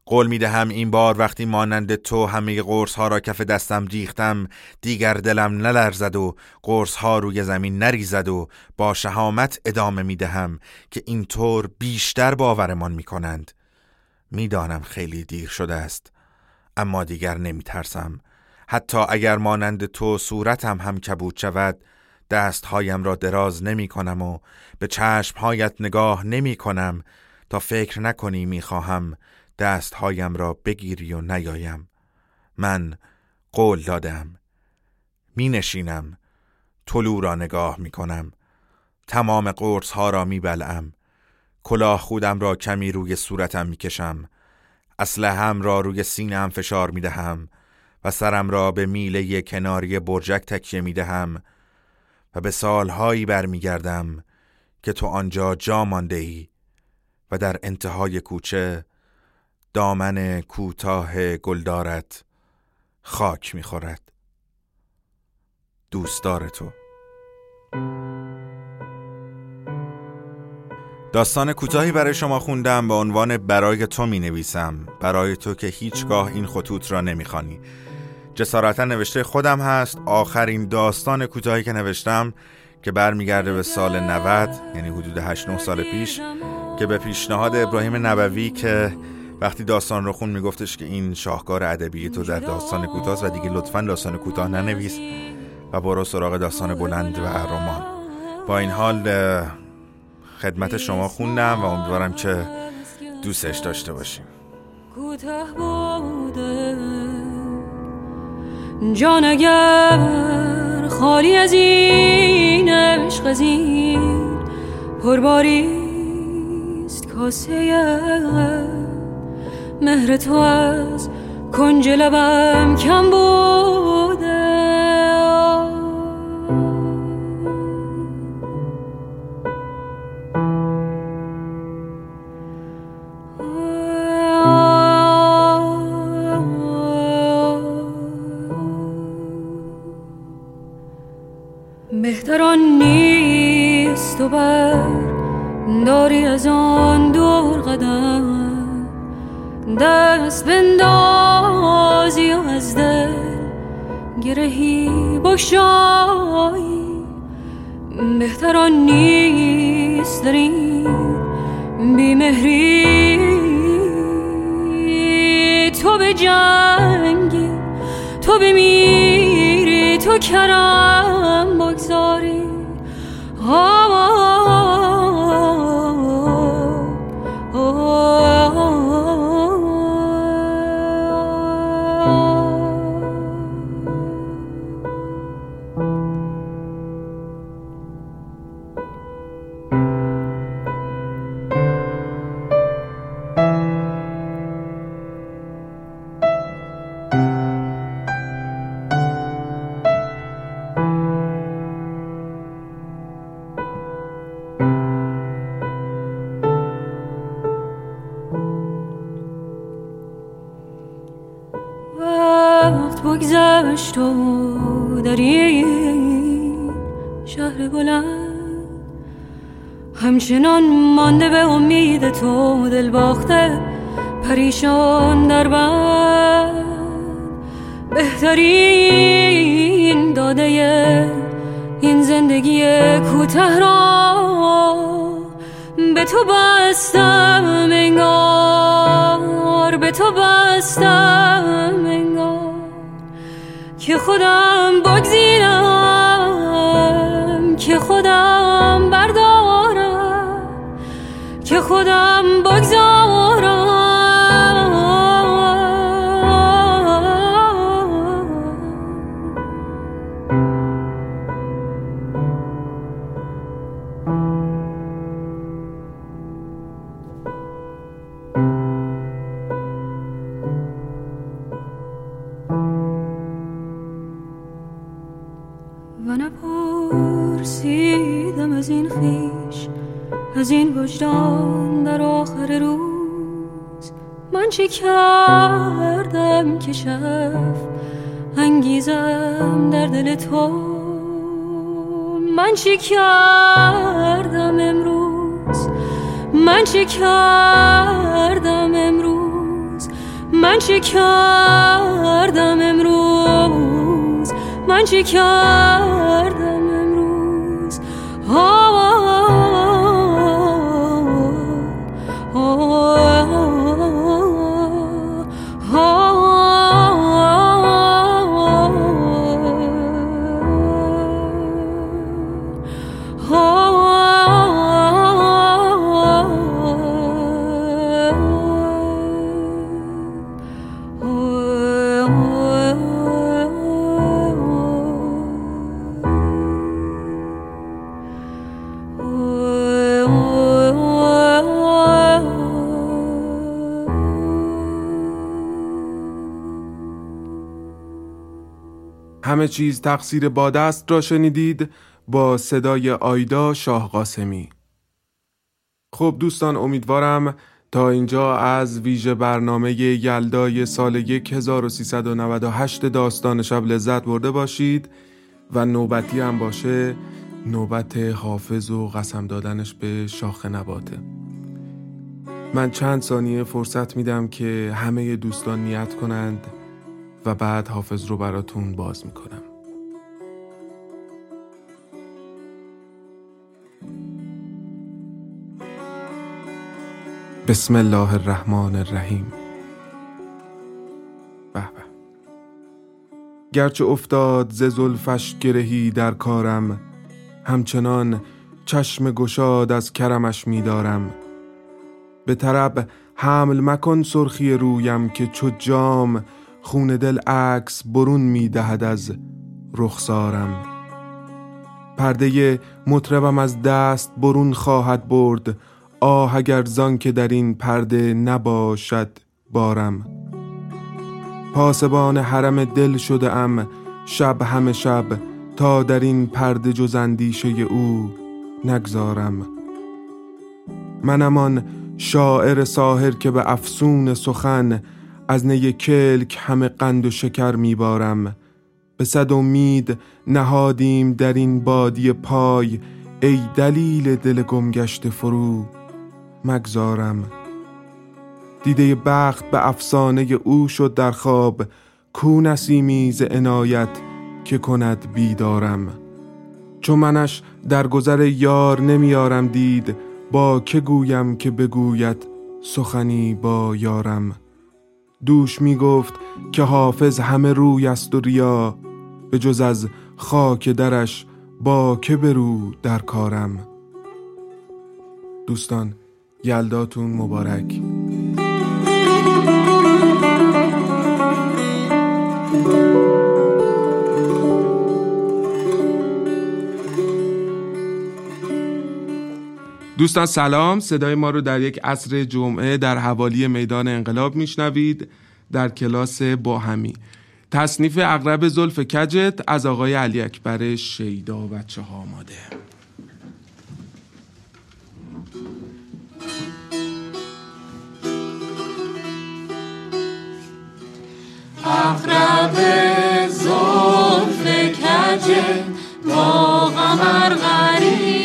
قول می دهم این بار وقتی مانند تو همه قرص ها را کف دستم ریختم دیگر دلم نلرزد و قرص ها روی زمین نریزد و با شهامت ادامه می دهم که اینطور بیشتر باورمان می کنند می‌دانم خیلی دیر شده است اما دیگر نمی ترسم حتی اگر مانند تو صورتم هم کبود شود دستهایم را دراز نمی کنم و به چشمهایت نگاه نمی کنم. تا فکر نکنی می خواهم دستهایم را بگیری و نیایم. من قول دادم. می نشینم. طلو را نگاه می کنم. تمام قرص ها را می بلعم. کلاه خودم را کمی روی صورتم می کشم. هم را روی سینم فشار می دهم و سرم را به میله کناری برجک تکیه می دهم. و به سالهایی برمیگردم که تو آنجا جا مانده ای و در انتهای کوچه دامن کوتاه گلدارت خاک می‌خورد. دوستدار تو. داستان کوتاهی برای شما خوندم به عنوان برای تو می نویسم برای تو که هیچگاه این خطوط را نمی‌خوانی. جسارتا نوشته خودم هست. آخرین داستان کوتاهی که نوشتم که برمیگرده به سال 90 یعنی حدود 8 9 سال پیش که به پیشنهاد ابراهیم نبوی که وقتی داستان رو خون میگفتش که این شاهکار ادبی تو در داستان کوتاه و دیگه لطفا داستان کوتاه ننویس و برو سراغ داستان بلند و رمان. با این حال خدمت شما خوندم و امیدوارم که دوستش داشته باشیم. کوته بوده. جان اگر خالی از این عشق از این پرباریست کاسه مهر تو از کنج لبم کم بوده. از آن دور قدم دست بندازی و از دل گرهی بشایی بهتران نیست در این بیمهری. تو به جنگی تو بمیری تو کرم بگذاری. تو بستم انگار به تو بستم انگار. که خودم بگزینم از این وجدان در آخر روز من چه کردم که شف انگیزم در دل تو؟ من چه کردم امروز؟ من چه کردم امروز؟ من چه کردم امروز؟ من چه کردم چیز تقصیر باد است را شنیدید با صدای آیدا شاه قاسمی. خب دوستان امیدوارم تا اینجا از ویژه برنامه یلدای سال 1398 داستان شب لذت برده باشید و نوبتی هم باشه نوبت حافظ و قسم دادنش به شاخ نباته من چند ثانیه فرصت میدم که همه دوستان نیت کنند. و بعد حافظ رو براتون باز می‌کنم. بسم الله الرحمن الرحیم. به به. گرچه افتاد ز زلفش گرهی در کارم همچنان چشم گشاد از کرمش میدارم. به طرب حمل مکن سرخی رویم که چو جام خون دل عکس برون می‌دهد از رخسارم. پرده مطربم از دست برون خواهد برد. آه اگر زان که در این پرده نباشد بارم. پاسبان حرم دل شده ام. شب همه شب تا در این پرده جز اندیشه او نگذارم. منم آن شاعر ساهر که به افسون سخن از نی کلک همه قند و شکر میبارم. به صد امید نهادیم در این بادی پای. ای دلیل دل گمگشت فرو مگذارم. دیده بخت به افسانه او شد در خواب. کو نسیمی ز عنایت که کند بیدارم. چون منش در گذر یار نمیارم دید با که گویم که بگوید سخنی با یارم. دوش می گفت که حافظ همه روی است و ریا به جز از خاک درش با که برو در کارم. دوستان یلداتون مبارک. دوستان سلام صدای ما رو در یک عصر جمعه در حوالی میدان انقلاب میشنوید در کلاس با همی. تصنیف اغرب زلف کجت از آقای علی اکبر شیدا بچه ها آماده. اقرب زلف کجت با غمر غرینه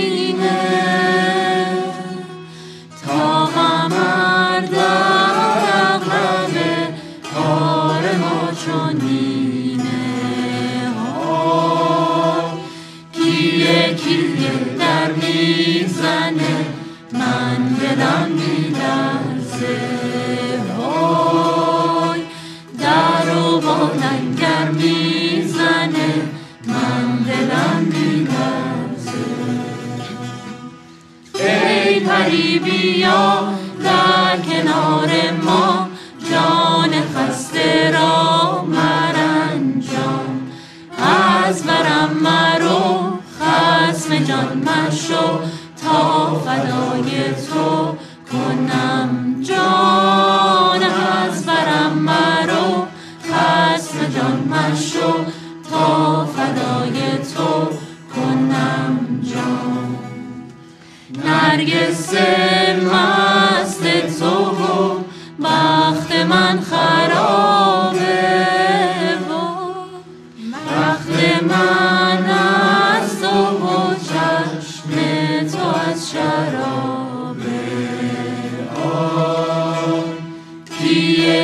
پری بیا در کنار ما جان خسته را مرنجان. از برم مرو خسم جان مشو.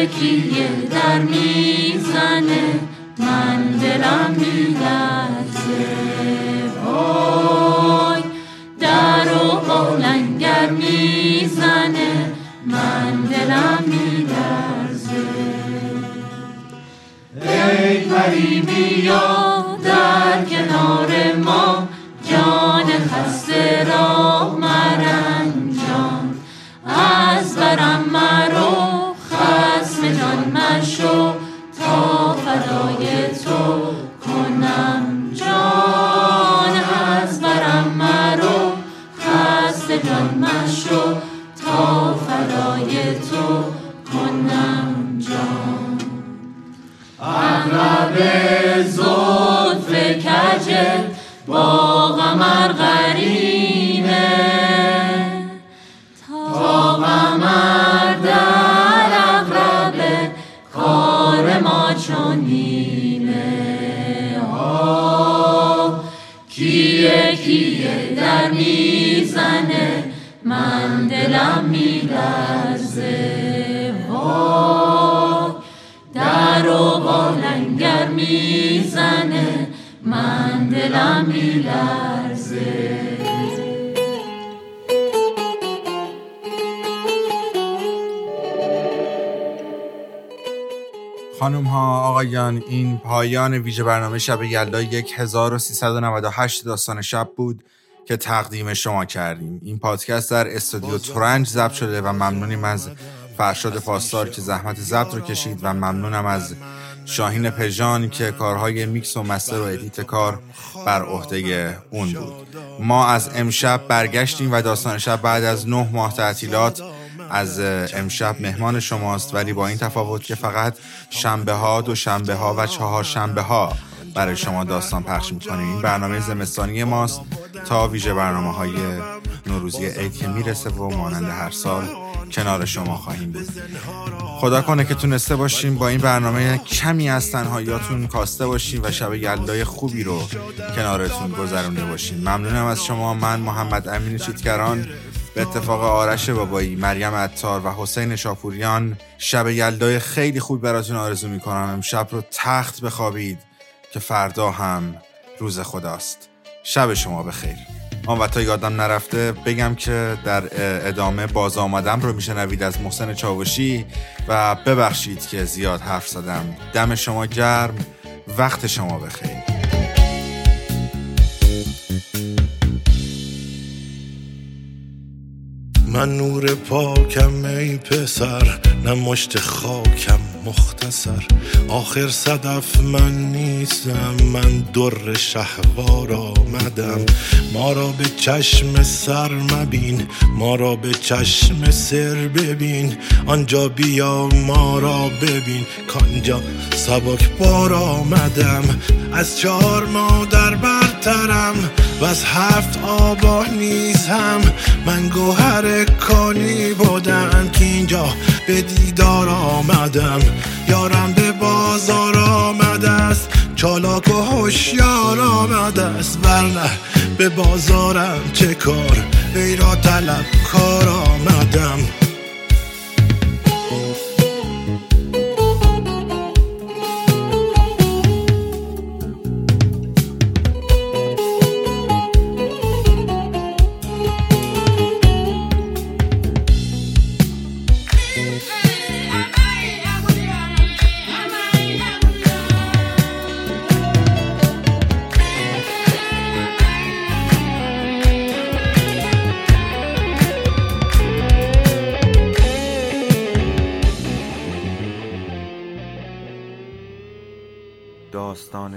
کیه کیه در می‌زنه من دلم میلرزه. وای در و بالنگر می‌زنه من دلم میلرزه. ای پری بیا خانم ها آقایان این پایان ویژه برنامه شب یلدا 1398 داستان شب بود که تقدیم شما کردیم. این پادکست در استودیو تورنج ضبط شده و ممنونیم از فرشاد پاسدار که زحمت ضبط رو کشید و ممنونم از شاهین پژان که کارهای میکس و master و edit کار بر عهده اون بود. ما از امشب برگشتیم و داستان شب بعد از نه ماه تعطیلات از امشب مهمان شماست ولی با این تفاوت که فقط شنبه ها دو شنبه ها و چهار شنبه ها برای شما داستان پخش می‌کنیم. این برنامه زمستانی ماست تا ویژه برنامه های نوروزی عید که می‌رسه و مانند هر سال کنار شما خواهیم بود. خدا کنه که تونسته باشیم با این برنامه کمی از تنهاییاتون کاسته باشیم و شب یلدای خوبی رو کنارتون گذرونده باشیم. ممنونم از شما. من محمد امین چیتکران به اتفاق آرش بابایی مریم عطار و حسین شاپوریان شب یلدای خیلی خوب براتون آرزو می‌کنم. امشب رو تخت بخوابید که فردا هم روز خداست. شب شما بخیر. آن و تا یادم نرفته بگم که در ادامه باز آمدم رو میشنوید از محسن چاوشی و ببخشید که زیاد حرف زدم. دم شما گرم وقت شما بخیر. من نور پاکم ای پسر نه مشت خاکم مختصر. آخر صدف من نیستم من در شهوار آمدم. ما را به چشم سر مبین ما را به چشم سر ببین. آنجا بیا ما را ببین. کانجا سبک بار آمدم. از چهار مادر برترم و از هفت آبا نیزم من گوهر کانی بودم که اینجا به دیدار آمدم. یارم به بازار آمده است. چالاک و هوشیار آمده است. ورنه به بازارم چه کار؟ ای را طلب کار آمدم.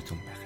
شبتون بخیر